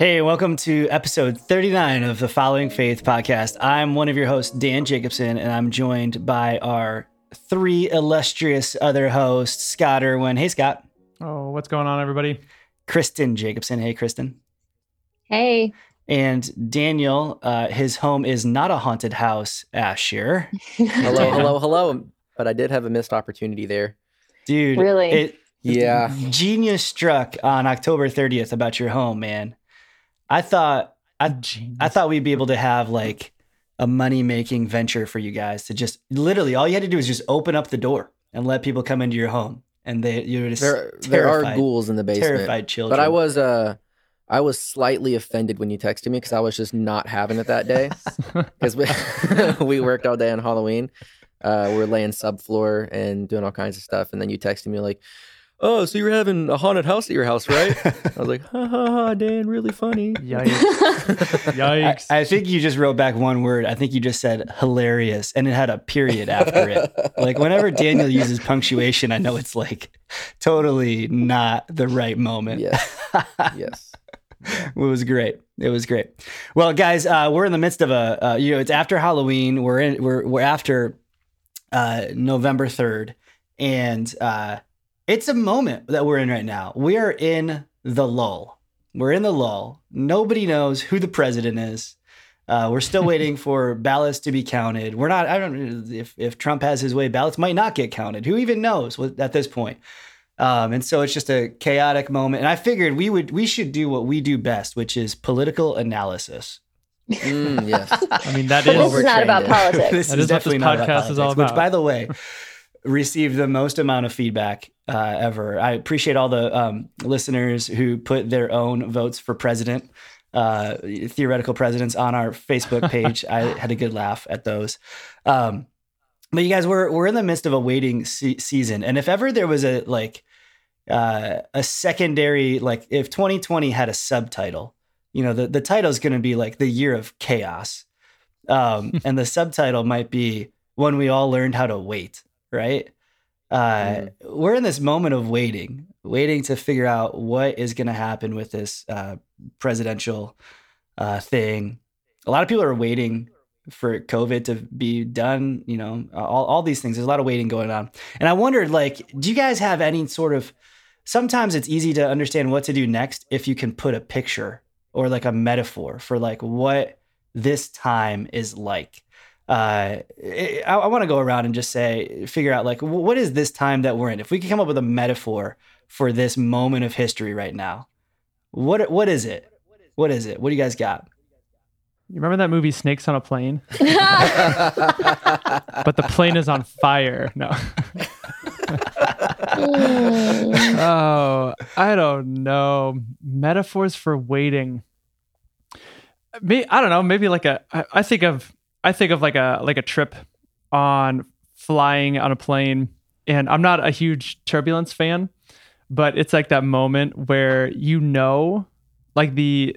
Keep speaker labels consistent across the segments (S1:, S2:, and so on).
S1: Hey, welcome to episode 39 of the Following Faith podcast. I'm one of your hosts, Dan Jacobson, and I'm joined by our three illustrious other hosts, Scott Irwin. Hey, Scott.
S2: Oh, what's going on, everybody?
S1: Kristen Jacobson. Hey, Kristen.
S3: Hey.
S1: And Daniel, uh, his home is not a haunted house, Asher.
S4: hello, hello, hello. But I did have a missed opportunity there.
S1: Dude.
S3: Really?
S1: It,
S4: yeah.
S1: Genius struck on October 30th about your home, man. I thought I, I thought we'd be able to have like a money making venture for you guys to just literally all you had to do is just open up the door and let people come into your home and they you were just
S4: there, there are ghouls in the basement.
S1: terrified children
S4: but i was uh i was slightly offended when you texted me because i was just not having it that day. Because we, we worked all day on halloween. Uh we we're laying subfloor and doing all kinds of stuff and then you texted me like oh, so you're having a haunted house at your house, right? I was like, ha ha ha, Dan, really funny.
S2: Yikes. Yikes.
S1: I, I, think you just wrote back one word. I think you just said hilarious and it had a period after it. like whenever Daniel uses punctuation, I know it's like totally not the right moment.
S4: Yes. yes.
S1: it was great. It was great. Well, guys, uh, we're in the midst of a, uh, you know, it's after Halloween. We're in, we're, we're after uh, November 3rd. And, uh, it's a moment that we're in right now. We are in the lull. We're in the lull. Nobody knows who the president is. Uh, we're still waiting for ballots to be counted. We're not. I don't. Know if if Trump has his way, ballots might not get counted. Who even knows at this point? Um, and so it's just a chaotic moment. And I figured we would we should do what we do best, which is political analysis.
S4: Mm, yes.
S2: I mean that is.
S3: this is not about politics.
S1: this
S2: that
S1: is,
S2: is
S1: definitely
S2: what this podcast
S1: not about politics,
S2: is all about.
S1: Which, by the way, received the most amount of feedback uh, ever. I appreciate all the um, listeners who put their own votes for president, uh, theoretical presidents on our Facebook page. I had a good laugh at those. Um, but you guys, we're we're in the midst of a waiting se- season, and if ever there was a like uh, a secondary, like if 2020 had a subtitle, you know, the the title is going to be like the year of chaos, um, and the subtitle might be when we all learned how to wait right? Uh, mm. We're in this moment of waiting, waiting to figure out what is going to happen with this uh, presidential uh, thing. A lot of people are waiting for COVID to be done. You know, all, all these things. There's a lot of waiting going on, and I wondered, like, do you guys have any sort of? Sometimes it's easy to understand what to do next if you can put a picture or like a metaphor for like what this time is like uh, I, I want to go around and just say, figure out like, what is this time that we're in? If we could come up with a metaphor for this moment of history right now, what what is it? What is it? What do you guys got?
S2: You remember that movie Snakes on a Plane? but the plane is on fire. No. oh, I don't know. Metaphors for waiting. Me, I don't know. Maybe like a. I, I think of I think of like a like a trip on flying on a plane, and I'm not a huge turbulence fan, but it's like that moment where you know, like the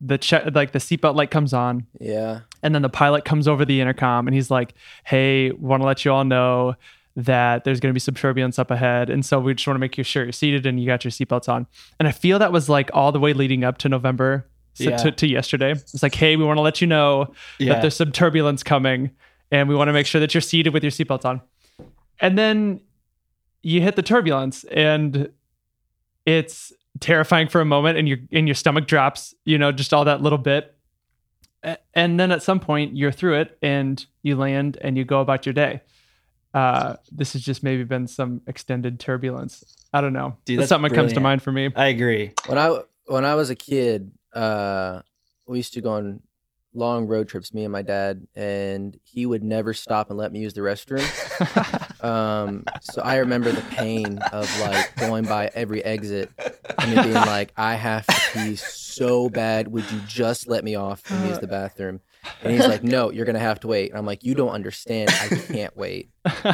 S2: the check like the seatbelt light comes on.
S4: Yeah.
S2: And then the pilot comes over the intercom and he's like, "Hey, want to let you all know that there's going to be some turbulence up ahead, and so we just want to make you sure you're seated and you got your seatbelts on." And I feel that was like all the way leading up to November yeah. to, to, yesterday. It's like, hey, we want to let you know yeah. that there's some turbulence coming, and we want to make sure that you're seated with your seatbelts on. And then you hit the turbulence, and it's terrifying for a moment, and your and your stomach drops. You know, just all that little bit, and then at some point you're through it, and you land, and you go about your day. Uh, this has just maybe been some extended turbulence. I don't know. Dude, that's, that's something that comes to mind for me.
S1: I agree.
S4: When I when I was a kid, uh, we used to go on long road trips, me and my dad, and he would never stop and let me use the restroom. um, so I remember the pain of like going by every exit and being like, I have to pee so bad. Would you just let me off and use the bathroom? And he's like, No, you're gonna have to wait. And I'm like, You don't understand. I can't wait.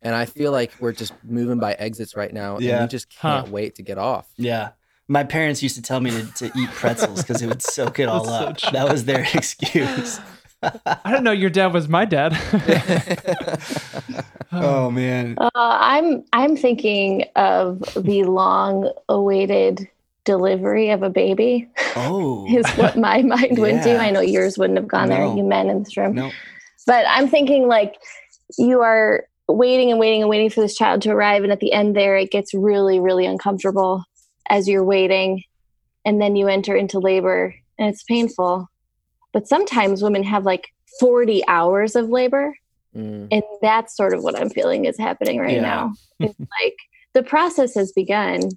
S4: And I feel like we're just moving by exits right now, yeah. and we just can't huh. wait to get off.
S1: Yeah my parents used to tell me to, to eat pretzels because it would soak it all up. So that was their excuse.
S2: I don't know your dad was my dad.
S1: oh man.
S3: Uh, I'm I'm thinking of the long awaited delivery of a baby
S1: Oh,
S3: is what my mind went to.
S1: Yeah.
S3: I know yours wouldn't have gone there, you men in this room.
S1: no.
S3: But I'm thinking like you are waiting and waiting and waiting for this child to arrive. And at the end there, it gets really, really uncomfortable as you're waiting. And then you enter into labor and it's painful. But sometimes women have like 40 hours of labor.
S4: Mm.
S3: And that's sort of what I'm feeling is happening right
S1: Yeah.
S3: now. It's like the process has begun.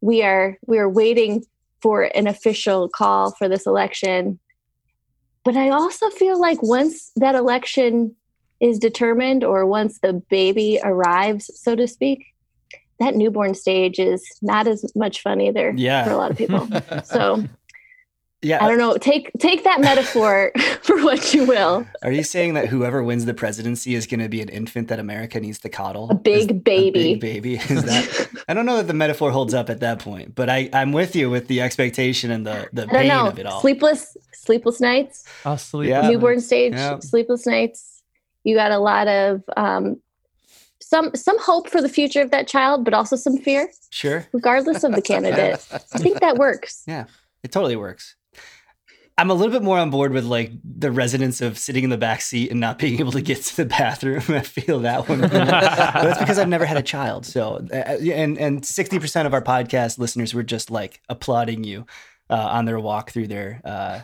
S3: We are we are waiting for an official call for this election. But I also feel like once that election is determined or once the baby arrives, so to speak, that newborn stage is not as much fun either
S1: Yeah.
S3: for a lot of people. So
S1: Yeah.
S3: I don't know. Take take that metaphor for what you will.
S1: Are you saying that whoever wins the presidency is going to be an infant that America needs to coddle?
S3: A big
S1: Is-
S3: baby.
S1: A big baby. Is that? I don't know that the metaphor holds up at that point, but I, I'm with you with the expectation and the, the pain
S3: know.
S1: of it all.
S3: Sleepless sleepless nights.
S2: I'll sleep.
S1: Yeah.
S3: newborn stage,
S1: Yeah.
S3: sleepless nights. You got a lot of um, some some hope for the future of that child, but also some fear,
S1: Sure.
S3: regardless of the candidate. I think that works.
S1: Yeah, it totally works. I'm a little bit more on board with like the residents of sitting in the back seat and not being able to get to the bathroom. I feel that one. but that's because I've never had a child. So, uh, and and 60% of our podcast listeners were just like applauding you uh, on their walk through their uh,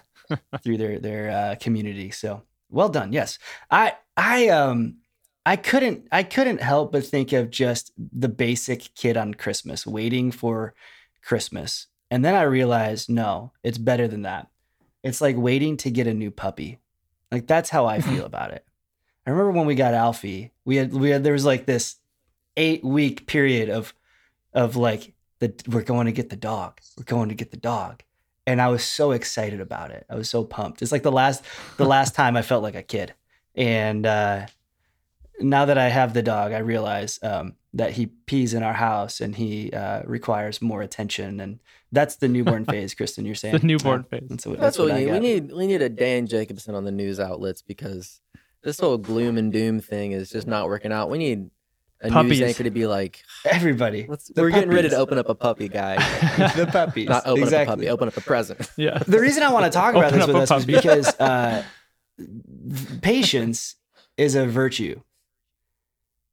S1: through their their uh, community. So, well done. Yes, I I um I couldn't I couldn't help but think of just the basic kid on Christmas waiting for Christmas. And then I realized, no, it's better than that. It's like waiting to get a new puppy. Like that's how I feel about it. I remember when we got Alfie, we had we had there was like this eight week period of of like the we're going to get the dog. We're going to get the dog. And I was so excited about it. I was so pumped. It's like the last the last time I felt like a kid. And uh now that I have the dog, I realize um, that he pees in our house and he uh, requires more attention, and that's the newborn phase. Kristen, you're saying
S2: The newborn
S1: Yeah,
S2: phase.
S1: That's what,
S4: That's, what,
S1: I
S4: we need. We need we need a Dan Jacobson on the news outlets because this whole gloom and doom thing is just not working out. We need a
S2: Puppies.
S4: news anchor to be like,
S1: Everybody,
S4: Let's, we're getting ready to open up a puppy, guy.
S1: the puppies.
S4: Not open
S1: exactly.
S4: up a puppy, open up a present.
S2: Yeah.
S1: The reason I want to talk about this with
S2: a
S1: us is because uh, patience is a virtue,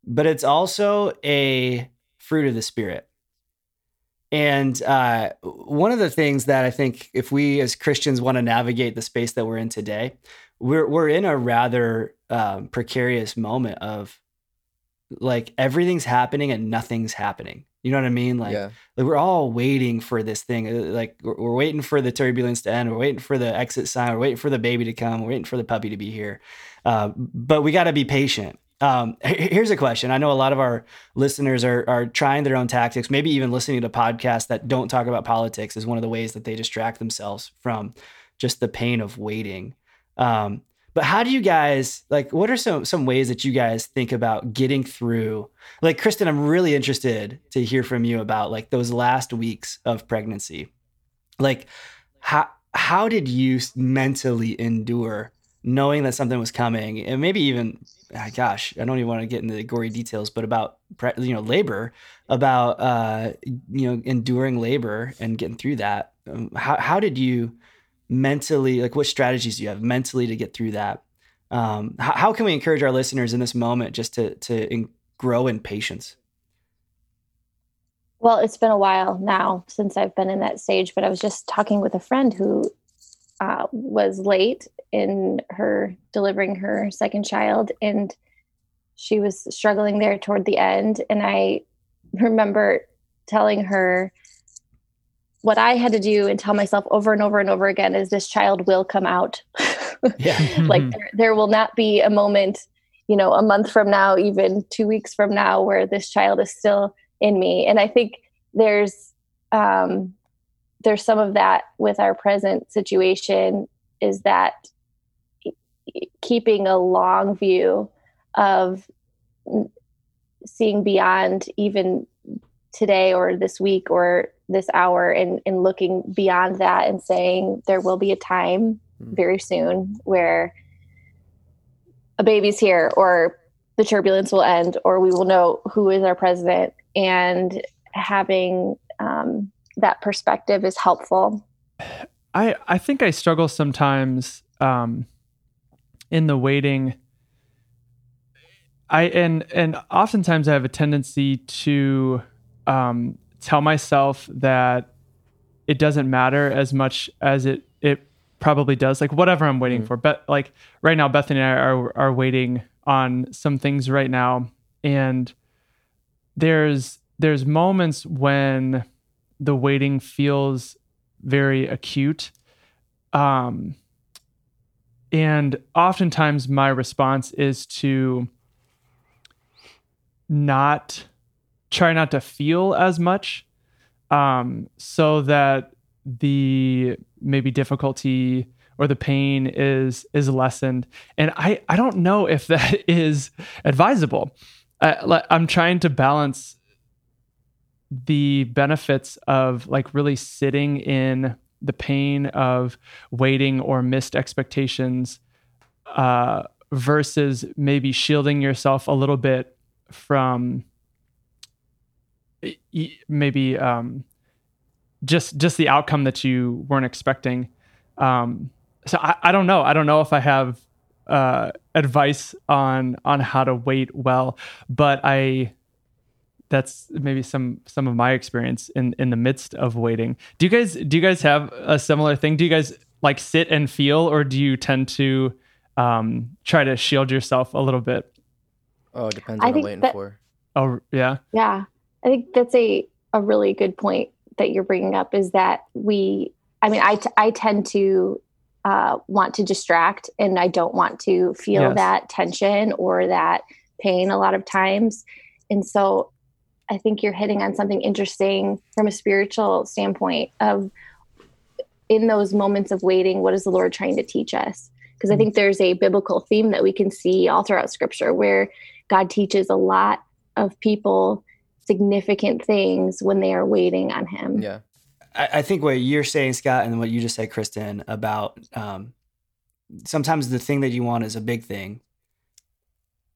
S1: but it's also a fruit of the spirit. And uh, one of the things that I think, if we as Christians want to navigate the space that we're in today, we're we're in a rather um, precarious moment of like everything's happening and nothing's happening. You know what I mean? Like
S4: yeah.
S1: like we're all waiting for this thing. Uh, Like we're, we're waiting for the turbulence to end. We're waiting for the exit sign. We're waiting for the baby to come. We're waiting for the puppy to be here. Uh, but we got to be patient. Um, here's a question. I know a lot of our listeners are are trying their own tactics. Maybe even listening to podcasts that don't talk about politics is one of the ways that they distract themselves from just the pain of waiting. Um, but how do you guys like? What are some some ways that you guys think about getting through? Like Kristen, I'm really interested to hear from you about like those last weeks of pregnancy. Like how how did you mentally endure knowing that something was coming, and maybe even, ah, gosh, I don't even want to get into the gory details, but about you know labor, about uh, you know enduring labor and getting through that. Um, how how did you mentally like what strategies do you have mentally to get through that? Um, how, how can we encourage our listeners in this moment just to to in, grow in patience?
S3: Well, it's been a while now since I've been in that stage, but I was just talking with a friend who uh, was late in her delivering her second child, and she was struggling there toward the end. And I remember telling her what I had to do and tell myself over and over and over again is this child will come out.
S1: Yeah.
S3: like there, there will not be a moment you know a month from now even two weeks from now where this child is still in me and i think there's um there's some of that with our present situation is that keeping a long view of seeing beyond even today or this week or this hour and, and looking beyond that and saying there will be a time very soon where a baby's here or the turbulence will end or we will know who is our president and having um, that perspective is helpful.
S2: I I think I struggle sometimes um, in the waiting. I and and oftentimes I have a tendency to um, tell myself that it doesn't matter as much as it it probably does. Like whatever I'm waiting
S4: Mhm.
S2: for, but like right now, Bethany and I are are waiting on some things right now, and there's there's moments when the waiting feels very acute. Um, and oftentimes my response is to not try not to feel as much um, so that the maybe difficulty or the pain is is lessened and i i don't know if that is advisable I, i'm trying to balance the benefits of like really sitting in the pain of waiting or missed expectations uh, versus maybe shielding yourself a little bit from maybe um, just just the outcome that you weren't expecting. Um, so I, I don't know. I don't know if I have uh, advice on on how to wait well, but I that's maybe some some of my experience in in the midst of waiting. Do you guys do you guys have a similar thing? Do you guys like sit and feel, or do you tend to um, try to shield yourself a little bit?
S4: Oh, it depends
S3: I
S4: what I'm
S3: think
S4: waiting
S3: that-
S4: for.
S2: Oh yeah,
S3: Yeah, I think that's a a really good point that you're bringing up. Is that we? I mean, I t- I tend to uh, want to distract, and I don't want to feel
S2: Yes.
S3: that tension or that pain a lot of times, and so I think you're hitting on something interesting from a spiritual standpoint of in those moments of waiting, what is the Lord trying to teach us? Because I
S2: Mhm.
S3: think there's a biblical theme that we can see all throughout Scripture where God teaches a lot of people significant things when they are waiting on Him.
S4: Yeah.
S1: I, I think what you're saying, Scott, and what you just said, Kristen, about um, sometimes the thing that you want is a big thing,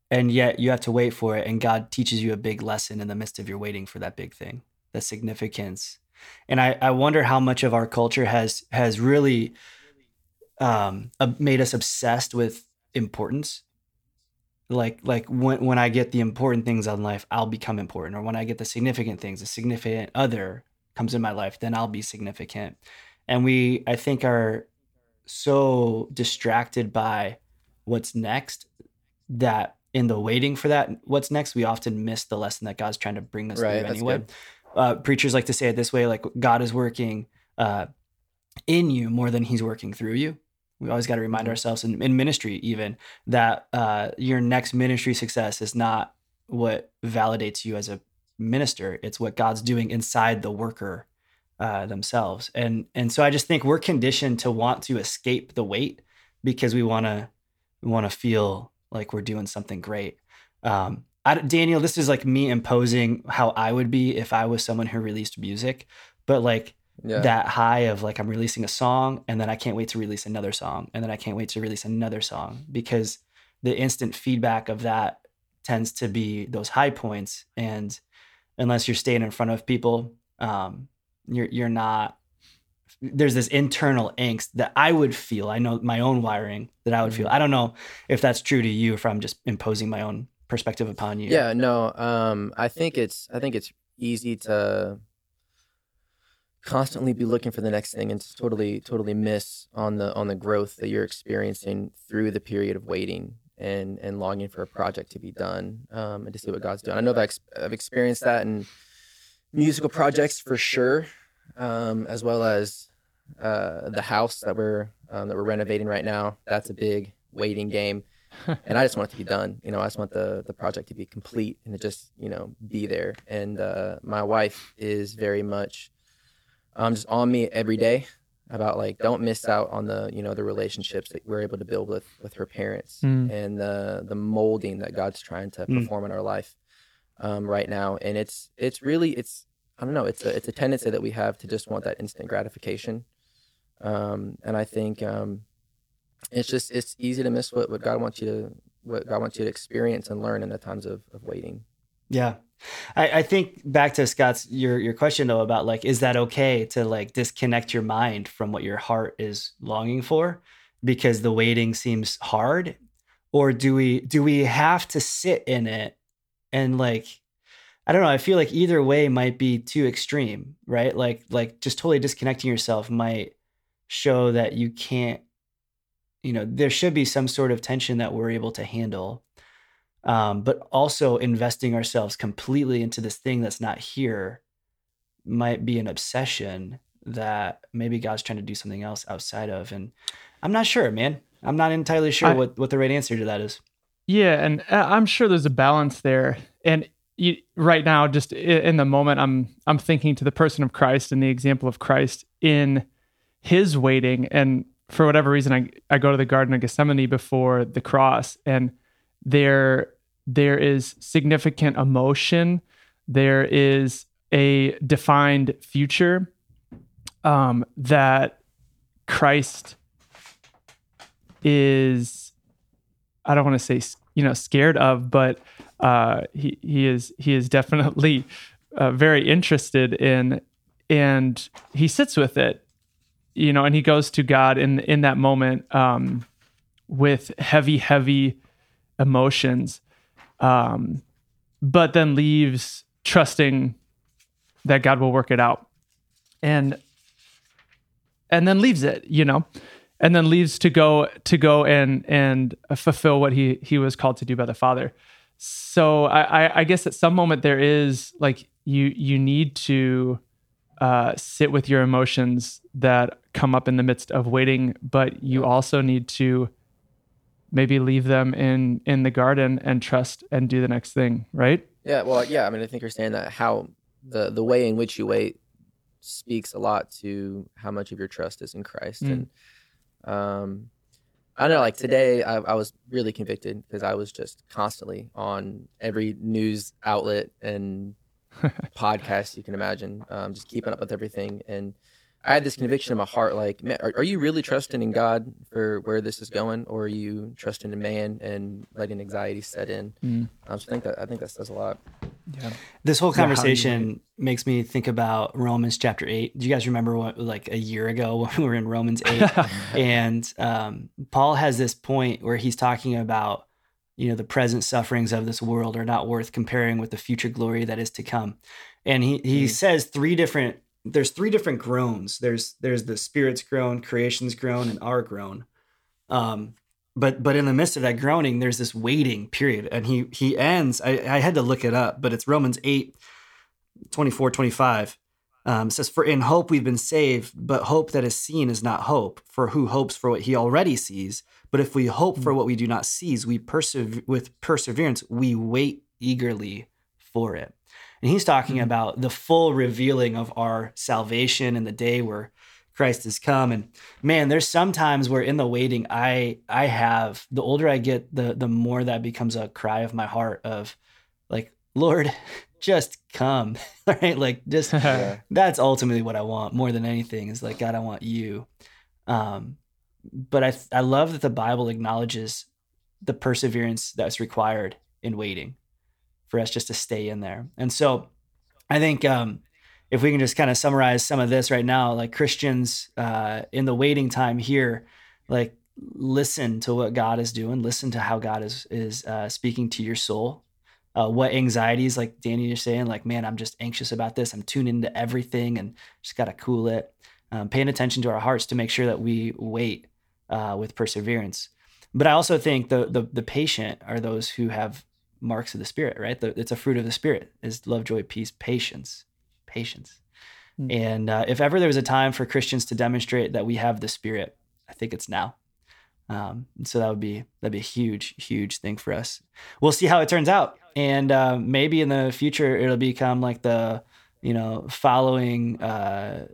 S1: and yet you have to wait for it, and God teaches you a big lesson in the midst of your waiting for that big thing, the significance. And I, I wonder how much of our culture has has really um, made us obsessed with importance. Like like when when I get the important things in life, I'll become important, or when I get the significant things, a significant other comes in my life, then I'll be significant. And we, I think, are so distracted by what's next that in the waiting for that, what's next, we often miss the lesson that God's trying to bring us
S4: Right,
S1: through anyway. Uh, preachers like to say it this way like, God is working uh, in you more than he's working through you. We always got to remind
S4: Mhm.
S1: ourselves in, in ministry, even that uh, your next ministry success is not what validates you as a minister. It's what God's doing inside the worker uh, themselves. And and so I just think we're conditioned to want to escape the wait because we want to we want to feel like we're doing something great. Um, I, Daniel, this is like me imposing how I would be if I was someone who released music, but like
S4: Yeah.
S1: that high of like I'm releasing a song and then I can't wait to release another song and then I can't wait to release another song because the instant feedback of that tends to be those high points and unless you're staying in front of people um you're you're not there's this internal angst that I would feel I know my own wiring that I would feel I don't know if that's true to you if I'm just imposing my own perspective upon you
S4: Yeah, no. Um, I think it's I think it's easy to constantly be looking for the next thing and to totally totally miss on the on the growth that you're experiencing through the period of waiting and and longing for a project to be done um, and to see what God's doing. I know that I've experienced that in musical projects for sure, um, as well as uh, the house that we're um, that we're renovating right now. That's a big waiting game and I just want it to be done. You know, I just want the the project to be complete and to just you know be there. And uh, my wife is very much um, just on me every day about like don't miss out on the you know the relationships that we're able to build with with her parents
S2: Mm.
S4: and the the molding that God's trying to
S1: Mm.
S4: perform in our life um, right now. And it's it's really it's I don't know it's a it's a tendency that we have to just want that instant gratification. Um, and I think um, it's just it's easy to miss what, what God wants you to what God wants you to experience and learn in the times of, of waiting.
S1: Yeah. I, I think back to Scott's your your question though about like is that okay to like disconnect your mind from what your heart is longing for because the waiting seems hard or do we do we have to sit in it and like I don't know I feel like either way might be too extreme right like like just totally disconnecting yourself might show that you can't you know there should be some sort of tension that we're able to handle um, but also investing ourselves completely into this thing that's not here might be an obsession that maybe God's trying to do something else outside of. And I'm not sure, man. I'm not entirely sure
S2: I-
S1: what, what the right answer to that is.
S2: Yeah, and uh, I'm sure there's a balance there. And you, right now, just in the moment, I'm I'm thinking to the person of Christ and the example of Christ in His waiting. And for whatever reason, I I go to the Garden of Gethsemane before the cross, and there there is significant emotion. There is a defined future um, that Christ is I don't want to say you know scared of, but uh, he he is he is definitely uh, very interested in, and he sits with it, you know, and he goes to God in in that moment um, with heavy heavy emotions, um, but then leaves trusting that God will work it out, and and then leaves it, you know and then leaves to go to go and and fulfill what he he was called to do by the father so i i, I guess at some moment there is like you you need to uh, sit with your emotions that come up in the midst of waiting but you also need to maybe leave them in in the garden and trust and do the next thing right
S4: Yeah, well, yeah. I mean, I think you're saying that how the the way in which you wait speaks a lot to how much of your trust is in Christ.
S2: Mm.
S4: And um, I know. Like today, I, I was really convicted because I was just constantly on every news outlet and podcast you can imagine, um, just keeping up with everything. And I had this conviction in my heart, like, man, are, are you really trusting in God for where this is going, or are you trusting in man and letting anxiety set in?
S2: Mm.
S4: Um, so I think that I think that says a lot.
S2: yeah
S1: This whole
S2: Yeah, how do you
S1: conversation makes me think about Romans chapter 8. Do you guys remember what, like a year ago when we were in Romans 8? and um, Paul has this point where he's talking about, you know, the present sufferings of this world are not worth comparing with the future glory that is to come. And he, he
S4: Mm.
S1: says three different, there's three different groans. There's, there's the spirit's groan, creation's groan, and our groan. Um, but but in the midst of that groaning, there's this waiting period. And he he ends, I, I had to look it up, but it's Romans 8, 24, 25. Um, says, For in hope we've been saved, but hope that is seen is not hope. For who hopes for what he already sees? But if we hope for what we do not seize, we persevere with perseverance, we wait eagerly for it. And he's talking
S2: Mhm.
S1: about the full revealing of our salvation and the day where Christ has come. And man, there's sometimes where in the waiting, I I have the older I get, the the more that becomes a cry of my heart of like, Lord, just come. right? Like just
S4: Yeah.
S1: that's ultimately what I want more than anything is like, God, I want you. Um, but I I love that the Bible acknowledges the perseverance that's required in waiting for us just to stay in there. And so I think um, if we can just kind of summarize some of this right now, like Christians uh, in the waiting time here, like listen to what God is doing, listen to how God is is uh, speaking to your soul. Uh, what anxieties, like Danny, you're saying, like, man, I'm just anxious about this. I'm tuned into everything and just got to cool it. Um, paying attention to our hearts to make sure that we wait uh, with perseverance. But I also think the, the the patient are those who have marks of the spirit, right? The, it's a fruit of the spirit is love, joy, peace, patience, patience.
S2: Hmm.
S1: And uh, if ever there was a time for Christians to demonstrate that we have the spirit, I think it's now. Um, and so that would be that'd be a huge, huge thing for us. We'll see how it turns out, and uh, maybe in the future it'll become like the you know following uh,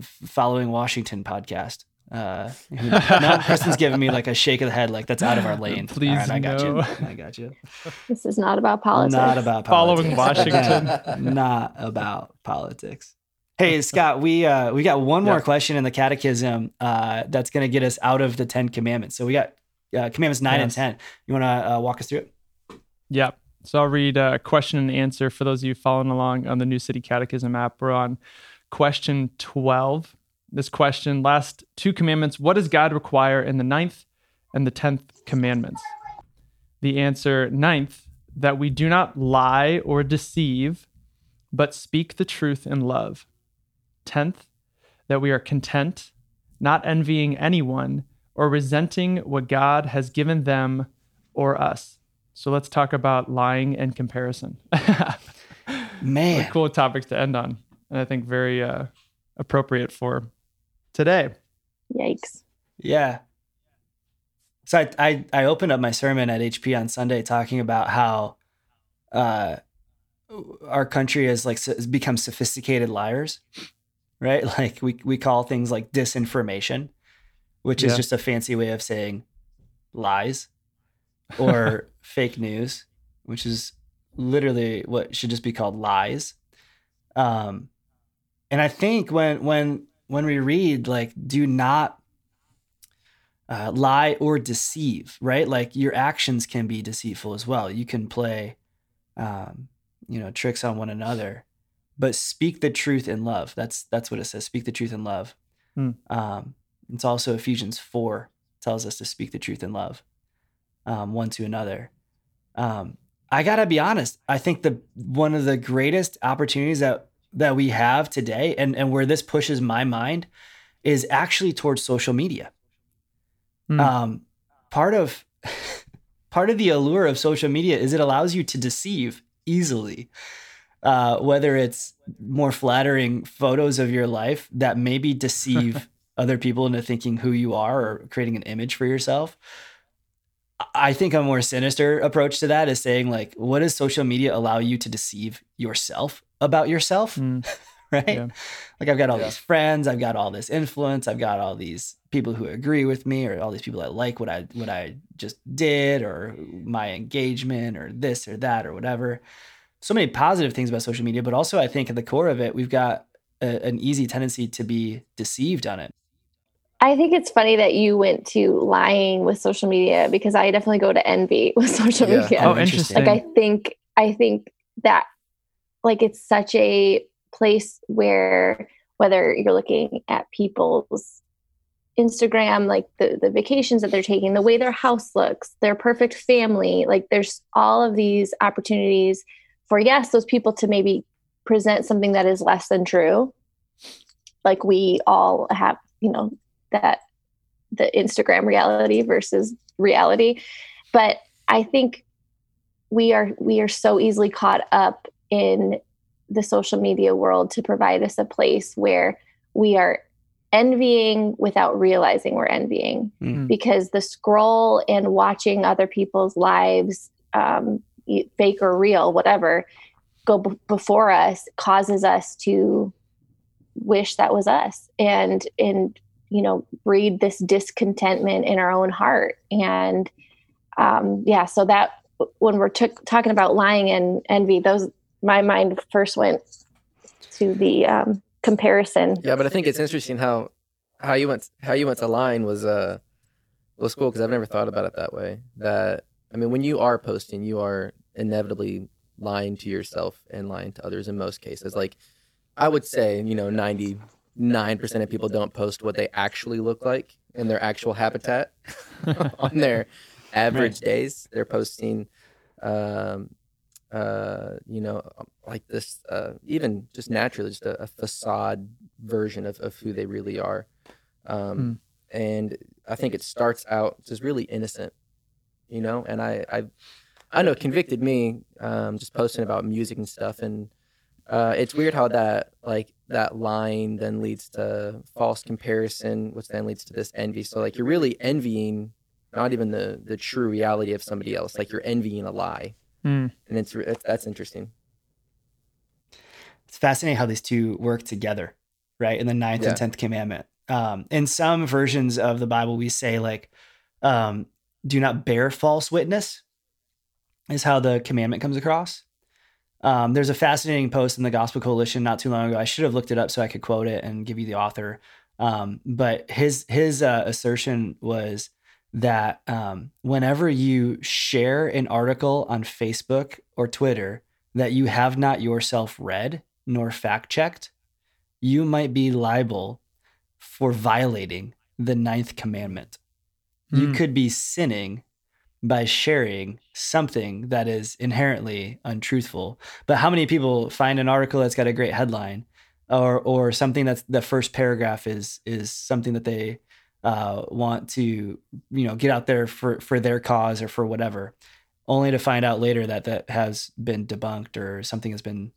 S1: following Washington podcast. Uh, who- no, Kristen's giving me like a shake of the head, like that's out of our lane.
S2: Please,
S1: All right, I got
S2: no.
S1: you. I got you.
S3: This is not about politics.
S1: Not about politics.
S2: Following.
S1: Washington. Not about politics. Hey Scott, we uh, we got one more
S2: Yeah.
S1: question in the catechism uh, that's going to get us out of the Ten Commandments. So we got uh, Commandments nine and ten. You want to uh, walk us through it?
S2: Yep. So I'll read a question and answer for those of you following along on the New City Catechism app. We're on question 12. This question, last two commandments, what does God require in the ninth and the tenth commandments? The answer, ninth, that we do not lie or deceive, but speak the truth in love. Tenth, that we are content, not envying anyone or resenting what God has given them or us. So let's talk about lying and comparison.
S1: Man,
S2: cool topics to end on, and I think very uh, appropriate for today.
S3: Yikes.
S1: Yeah. So I, I I opened up my sermon at HP on Sunday talking about how uh our country has like has become sophisticated liars, right? Like we we call things like disinformation, which is
S2: Yeah.
S1: just a fancy way of saying lies, or fake news, which is literally what should just be called lies. Um, and I think when when when we read like do not uh, lie or deceive, right? Like your actions can be deceitful as well. You can play, um, you know, tricks on one another, but speak the truth in love. That's that's what it says. Speak the truth in love.
S2: Hmm.
S1: Um, it's also Ephesians four tells us to speak the truth in love, um, one to another. Um, I gotta be honest. I think the one of the greatest opportunities that that we have today, and and where this pushes my mind, is actually towards social media.
S2: Hmm.
S1: um, part of part of the allure of social media is it allows you to deceive easily uh, whether it's more flattering photos of your life that maybe deceive other people into thinking who you are or creating an image for yourself. I think a more sinister approach to that is saying like what does social media allow you to deceive yourself about yourself
S2: Hmm.
S1: right?
S2: Yeah.
S1: Like I've got all
S4: Yeah.
S1: these friends, I've got all this influence, I've got all these people who agree with me, or all these people that like what I what I just did, or my engagement, or this or that, or whatever. So many positive things about social media, but also I think at the core of it, we've got a, an easy tendency to be deceived on it.
S3: I think it's funny that you went to lying with social media because I definitely go to envy with social
S4: Yeah.
S3: media.
S2: Oh,
S1: interesting.
S2: interesting.
S3: like I think I think that like it's such a place where whether you're looking at people's Instagram, like the the vacations that they're taking, the way their house looks, their perfect family, like there's all of these opportunities for yes, those people to maybe present something that is less than true. Like we all have, you know, that the Instagram reality versus reality. But I think we are we are so easily caught up in the social media world to provide us a place where we are envying without realizing we're envying
S1: Mm.
S3: because the scroll and watching other people's lives um, fake or real whatever go b- before us causes us to wish that was us and and you know breed this discontentment in our own heart and um yeah so that when we're t- talking about lying and envy those my mind first went to the um comparison
S4: Yeah, but I think it's interesting how how you went how you went to line was uh was cool because I've never thought about it that way. That I mean, when you are posting, you are inevitably lying to yourself and lying to others in most cases. Like I would say, you know, ninety nine percent of people don't post what they actually look like in their actual habitat on their average days. They're posting um uh, you know, like this, uh, even just naturally, just a, a facade version of, of who they really are. Um, And I think it starts out just really innocent, you know. And I, I, I know it convicted me um, just posting about music and stuff. And uh, it's weird how that like that line then leads to false comparison, which then leads to this envy. So like you're really envying not even the the true reality of somebody else. Like you're envying a lie
S2: Hmm.
S4: and it's re- that's, that's interesting.
S1: It's fascinating how these two work together, right? In the ninth
S4: Yeah.
S1: and tenth commandment. Um, in some versions of the Bible, we say like, um, "Do not bear false witness," is how the commandment comes across. Um, there's a fascinating post in the Gospel Coalition not too long ago. I should have looked it up so I could quote it and give you the author. Um, but his his uh, assertion was that um, whenever you share an article on Facebook or Twitter that you have not yourself read nor fact checked, you might be liable for violating the ninth commandment. You
S2: Hmm.
S1: could be sinning by sharing something that is inherently untruthful. But how many people find an article that's got a great headline or or something that's the first paragraph is is something that they uh, want to you know get out there for for their cause or for whatever only to find out later that that has been debunked or something has been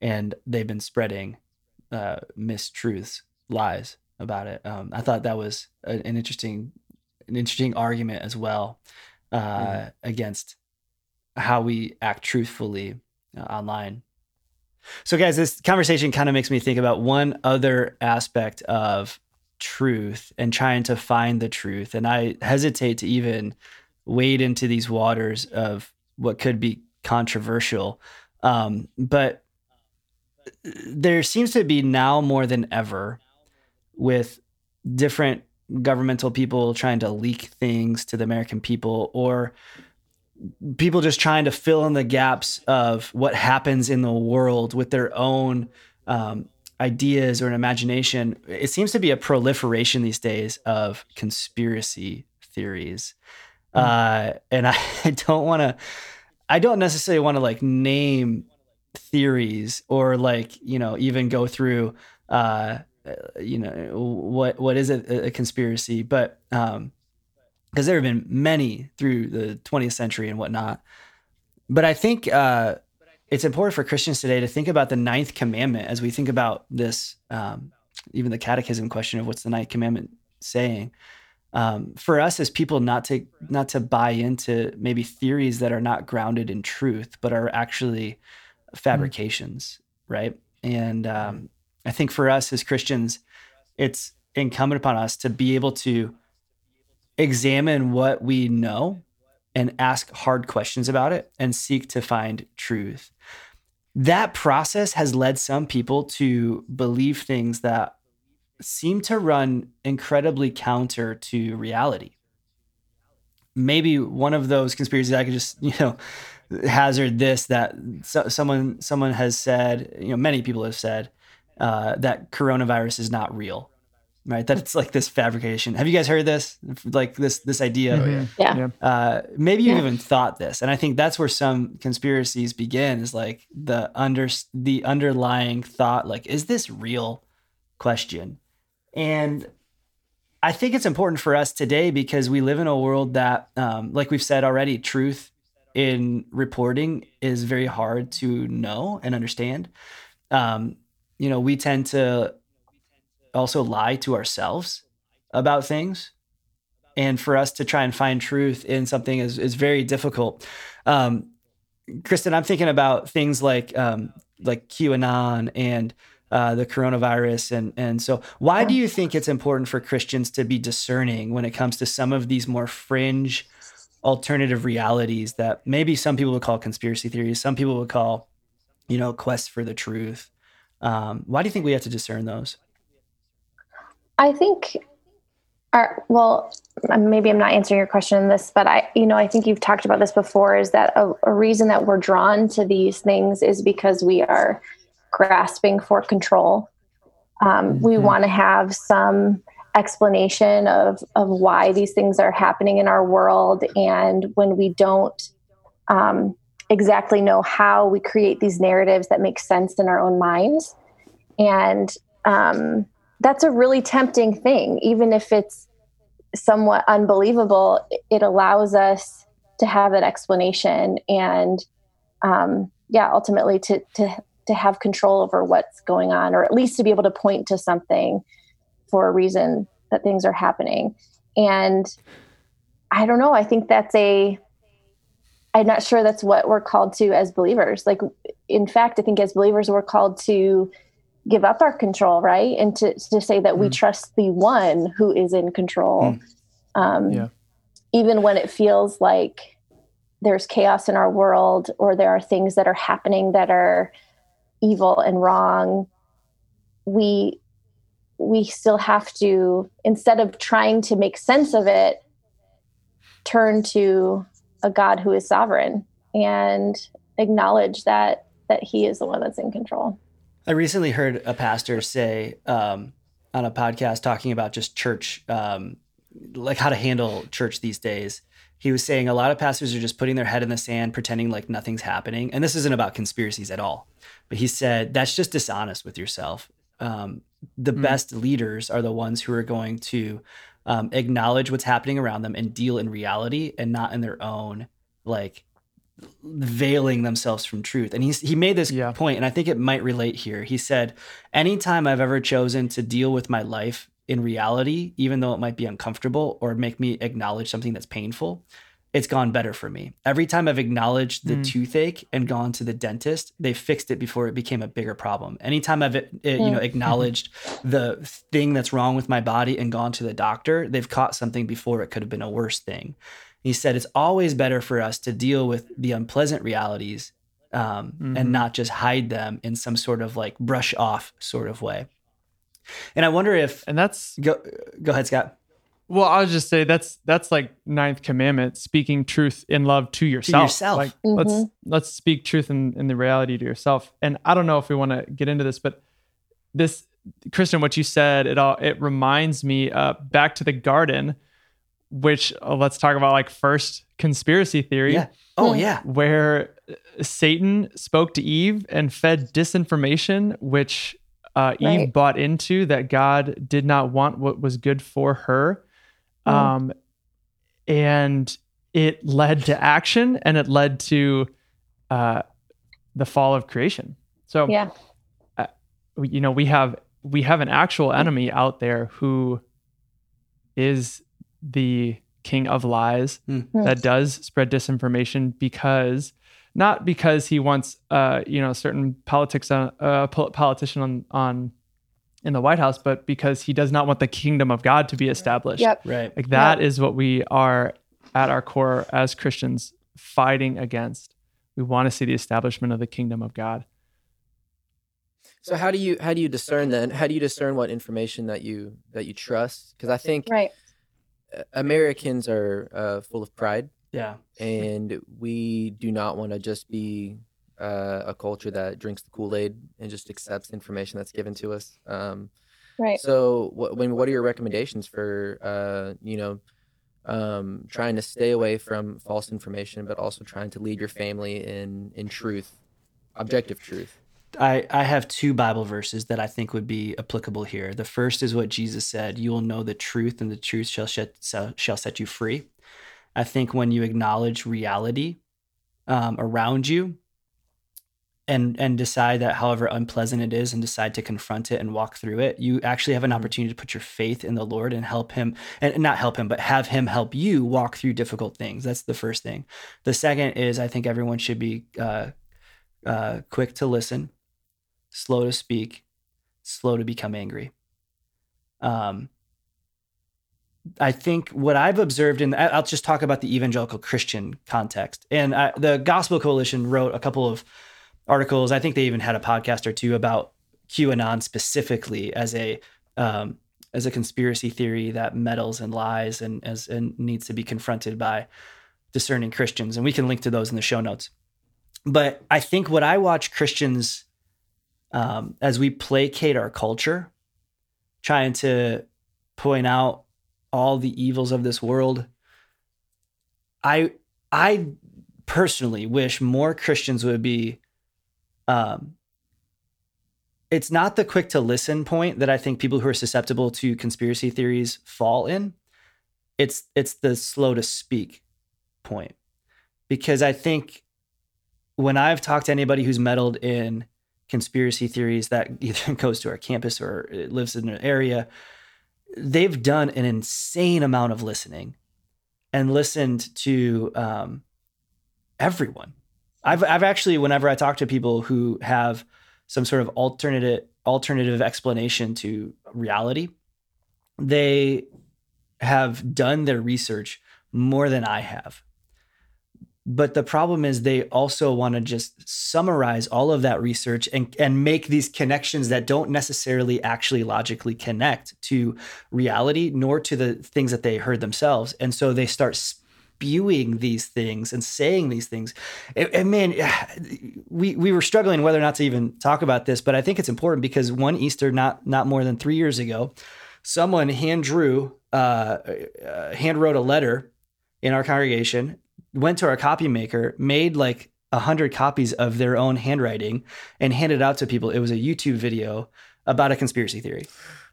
S1: and they've been spreading uh, mistruths lies about it. Um, i thought that was a, an interesting an interesting argument as well uh, against how we act truthfully uh, online. So guys this conversation kind of makes me think about one other aspect of truth and trying to find the truth. And i hesitate to even wade into these waters of what could be controversial. Um, but there seems to be now more than ever with different governmental people trying to leak things to the American people or people just trying to fill in the gaps of what happens in the world with their own um, ideas or an imagination. It seems to be a proliferation these days of conspiracy theories. Uh, and I, I don't want to, I don't necessarily want to like name theories or like, you know, even go through, uh, uh, you know what what is a, a conspiracy but um because there have been many through the 20th century and whatnot but i think uh it's important for christians today to think about the ninth commandment as we think about this um even the catechism question of what's the ninth commandment saying. Um, for us as people not to not to buy into maybe theories that are not grounded in truth but are actually fabrications right? And um, I think for us as Christians, it's incumbent upon us to be able to examine what we know and ask hard questions about it and seek to find truth. That process has led some people to believe things that seem to run incredibly counter to reality. Maybe one of those conspiracies I could just, you know, hazard this that so, someone someone has said, you know, many people have said uh, that coronavirus is not real, right? That it's like this fabrication. Have you guys heard this? Like this this idea?
S2: Mhm.
S3: Yeah.
S2: Yeah.
S1: Uh, maybe you
S3: Yeah.
S1: even thought this, and I think that's where some conspiracies begin. Is like the under the underlying thought, like, is this real? Question, and I think it's important for us today because we live in a world that, um, like we've said already, truth in reporting is very hard to know and understand. Um, you know, we tend to also lie to ourselves about things. And for us to try and find truth in something is, is very difficult. Um, Kristen, I'm thinking about things like um, like QAnon and uh, the coronavirus, and and so why do you think it's important for Christians to be discerning when it comes to some of these more fringe alternative realities that maybe some people would call conspiracy theories, some people would call, you know, quest for the truth. Um, why do you think we have to discern those?
S3: I think, our, well, maybe I'm not answering your question in this, but I, you know, I think you've talked about this before. Is that a, a reason that we're drawn to these things is because we are grasping for control. Um, We
S2: Mhm.
S3: want to have some explanation of of why these things are happening in our world, and when we don't um, exactly know how, we create these narratives that make sense in our own minds, and um, that's a really tempting thing, even if it's somewhat unbelievable. It allows us to have that explanation, and um, yeah, ultimately to to to have control over what's going on, or at least to be able to point to something for a reason that things are happening. And I don't know. I think that's a. I'm not sure that's what we're called to as believers. Like, in fact, I think as believers, we're called to give up our control, right? And to, to say that we
S2: Mm.
S3: trust the one who is in control.
S1: Mm.
S3: Um,
S2: Yeah.
S3: Even when it feels like there's chaos in our world or there are things that are happening that are evil and wrong, we we still have to instead of trying to make sense of it turn to a God who is sovereign and acknowledge that that He is the one that's in control.
S1: I recently heard a pastor say um, on a podcast talking about just church, um, like how to handle church these days. He was saying a lot of pastors are just putting their head in the sand, pretending like nothing's happening. And this isn't about conspiracies at all. But he said that's just dishonest with yourself. Um, the mm. best leaders are the ones who are going to um, acknowledge what's happening around them and deal in reality and not in their own like veiling themselves from truth. And he's, he made this yeah. point, and I think it might relate here. He said, Anytime I've ever chosen to deal with my life in reality, even though it might be uncomfortable or make me acknowledge something that's painful, it's gone better for me. Every time I've acknowledged the mm. toothache and gone to the dentist, they fixed it before it became a bigger problem. Anytime I've it, you know mm. acknowledged the thing that's wrong with my body and gone to the doctor, they've caught something before it could have been a worse thing. He said it's always better for us to deal with the unpleasant realities um, mm-hmm. and not just hide them in some sort of like brush off sort of way. And I wonder if
S2: and that's
S1: go go ahead, Scott.
S2: Well, I was just say that's that's like ninth commandment, speaking truth in love to yourself.
S1: To yourself.
S2: Like mm-hmm. let's let's speak truth in, in the reality to yourself. And I don't know if we want to get into this, but this Christian, what you said, it all it reminds me uh, back to the garden which uh, let's talk about like first conspiracy theory.
S1: Yeah. Oh yeah.
S2: Where uh, Satan spoke to Eve and fed disinformation, which uh, Eve right. bought into that God did not want what was good for her. Mm. Um, and it led to action and it led to uh, the fall of creation. So,
S3: yeah.
S2: Uh, you know, we have we have an actual enemy out there who is the king of lies mm. that does spread disinformation because not because he wants uh you know certain politics on uh, politician on on in the White House, but because he does not want the kingdom of God to be established.
S3: Yep.
S1: Right.
S2: Like that
S3: yep.
S2: is what we are at our core as Christians fighting against. We want to see the establishment of the kingdom of God.
S4: So how do you how do you discern then? How do you discern what information that you that you trust? Because I think
S3: right.
S4: Americans are uh, full of pride.
S1: Yeah.
S4: And we do not want to just be uh, a culture that drinks the Kool Aid and just accepts information that's given to us. Um,
S3: right.
S4: So, what, when, what are your recommendations for, uh, you know, um, trying to stay away from false information, but also trying to lead your family in, in truth, objective truth?
S1: I, I have two Bible verses that I think would be applicable here. The first is what Jesus said, you will know the truth and the truth shall set, shall set you free. I think when you acknowledge reality um, around you and and decide that however unpleasant it is and decide to confront it and walk through it, you actually have an mm-hmm. opportunity to put your faith in the Lord and help him and not help him, but have him help you walk through difficult things. That's the first thing. The second is I think everyone should be uh, uh, quick to listen slow to speak, slow to become angry. Um, I think what I've observed, and I'll just talk about the evangelical Christian context. And I, the Gospel Coalition wrote a couple of articles. I think they even had a podcast or two about QAnon specifically as a um, as a conspiracy theory that meddles and lies and as and needs to be confronted by discerning Christians. And we can link to those in the show notes. But I think what I watch Christians um, as we placate our culture, trying to point out all the evils of this world. I I personally wish more Christians would be um, it's not the quick to listen point that I think people who are susceptible to conspiracy theories fall in. It's it's the slow to speak point. Because I think when I've talked to anybody who's meddled in conspiracy theories that either goes to our campus or lives in an area, they've done an insane amount of listening and listened to um, everyone. I've I've actually whenever I talk to people who have some sort of alternative alternative explanation to reality, they have done their research more than I have. But the problem is they also want to just summarize all of that research and, and make these connections that don't necessarily actually logically connect to reality nor to the things that they heard themselves. And so they start spewing these things and saying these things. And, and man, we we were struggling whether or not to even talk about this, but I think it's important because one Easter, not not more than three years ago, someone hand drew, uh, uh, hand wrote a letter in our congregation, went to our copy maker, made like a hundred copies of their own handwriting, and handed out to people. It was a YouTube video about a conspiracy theory.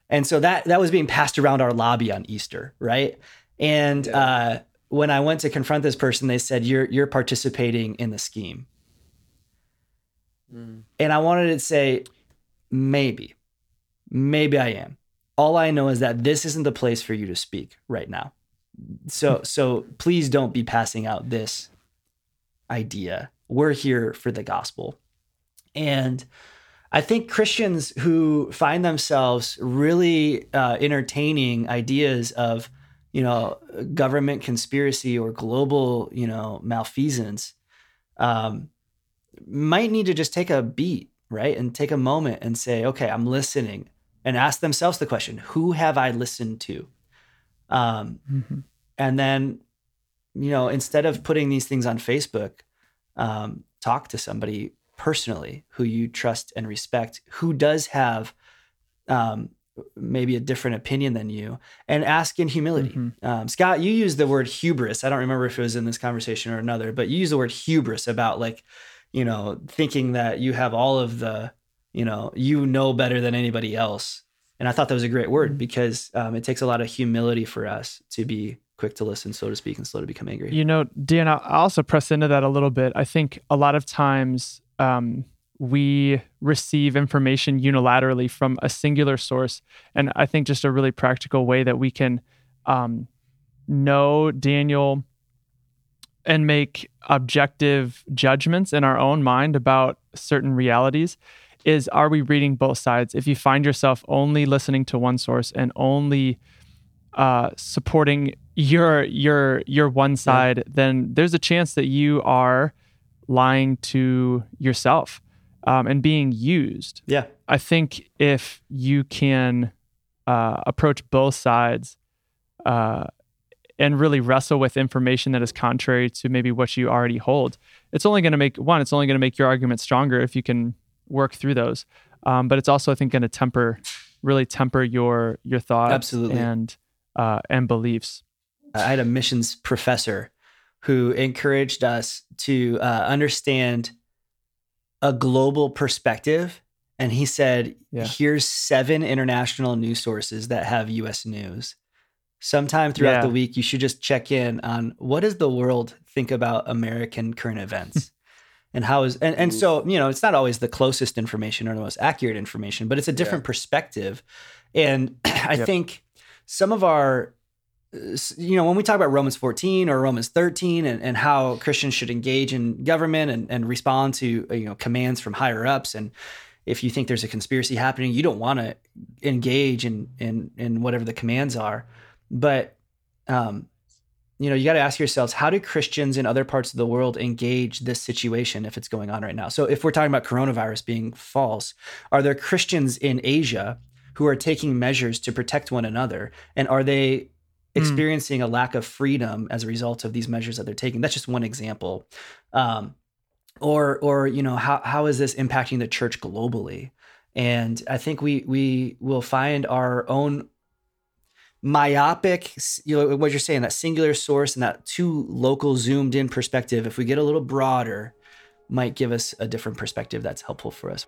S1: And so that that was being passed around our lobby on Easter, right? And yeah. uh, when I went to confront this person, they said, "You're you're participating in the scheme." Mm. And I wanted to say, maybe, maybe I am. All I know is that this isn't the place for you to speak right now. So so please don't be passing out this idea. We're here for the gospel, and I think Christians who find themselves really uh, entertaining ideas of, you know, government conspiracy or global, you know, malfeasance, um, might need to just take a beat, right, and take a moment and say, okay, I'm listening, and ask themselves the question, who have I listened to? Um, mm-hmm. And then, you know, instead of putting these things on Facebook, um, talk to somebody personally who you trust and respect, who does have um, maybe a different opinion than you, and ask in humility. Mm-hmm. Um, Scott, you used the word hubris. I don't remember if it was in this conversation or another, but you used the word hubris about like, you know, thinking that you have all of the, you know, you know better than anybody else. And I thought that was a great word mm-hmm. because um, it takes a lot of humility for us to be quick to listen, so to speak, and slow to become angry.
S2: You know, Dan, I'll also press into that a little bit. I think a lot of times um, we receive information unilaterally from a singular source. And I think just a really practical way that we can um, know Daniel and make objective judgments in our own mind about certain realities is are we reading both sides? If you find yourself only listening to one source and only uh, supporting your your your one side, yeah. then there's a chance that you are lying to yourself um, and being used.
S1: Yeah.
S2: I think if you can uh, approach both sides uh, and really wrestle with information that is contrary to maybe what you already hold, it's only going to make one, it's only going to make your argument stronger if you can work through those. Um, but it's also, I think, going to temper, really temper your your thoughts,
S1: absolutely,
S2: and uh, and beliefs.
S1: I had a missions professor who encouraged us to uh, understand a global perspective. And he said, yeah. here's seven international news sources that have US news. Sometime throughout yeah. the week, you should just check in on what does the world think about American current events? And how is and, and so you know it's not always the closest information or the most accurate information but it's a different yeah. perspective and i yep. think some of our you know, when we talk about Romans 14 or Romans 13 and, and how Christians should engage in government and, and respond to, you know, commands from higher ups. And if you think there's a conspiracy happening, you don't want to engage in, in, in whatever the commands are. But, um, you know, you got to ask yourselves, how do Christians in other parts of the world engage this situation if it's going on right now? So if we're talking about coronavirus being false, are there Christians in Asia who are taking measures to protect one another? And are they Hmm. experiencing mm. a lack of freedom as a result of these measures that they're taking. That's just one example. Um, or, or you know, how how is this impacting the church globally? And I think we we will find our own myopic, you know, what you're saying, that singular source and that too local zoomed in perspective. If we get a little broader, might give us a different perspective that's helpful for us.